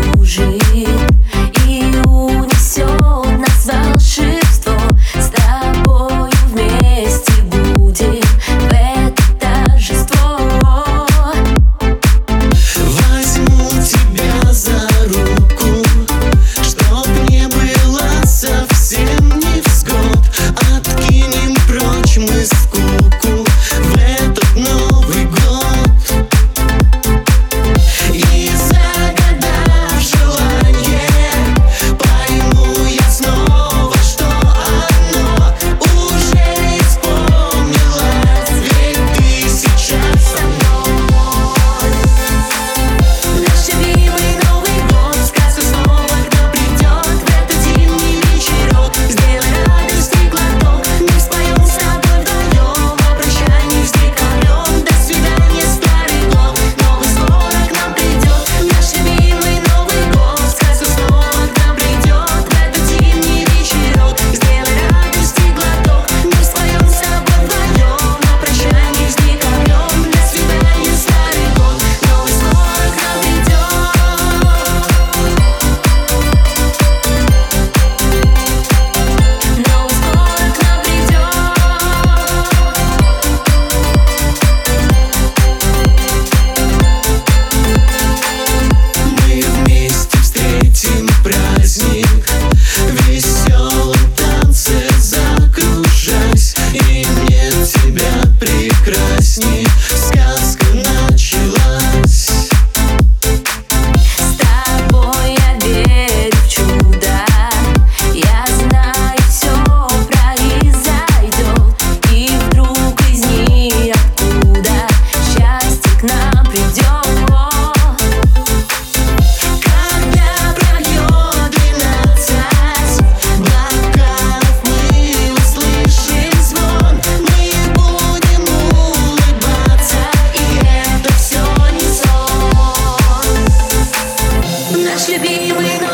bouger. should be with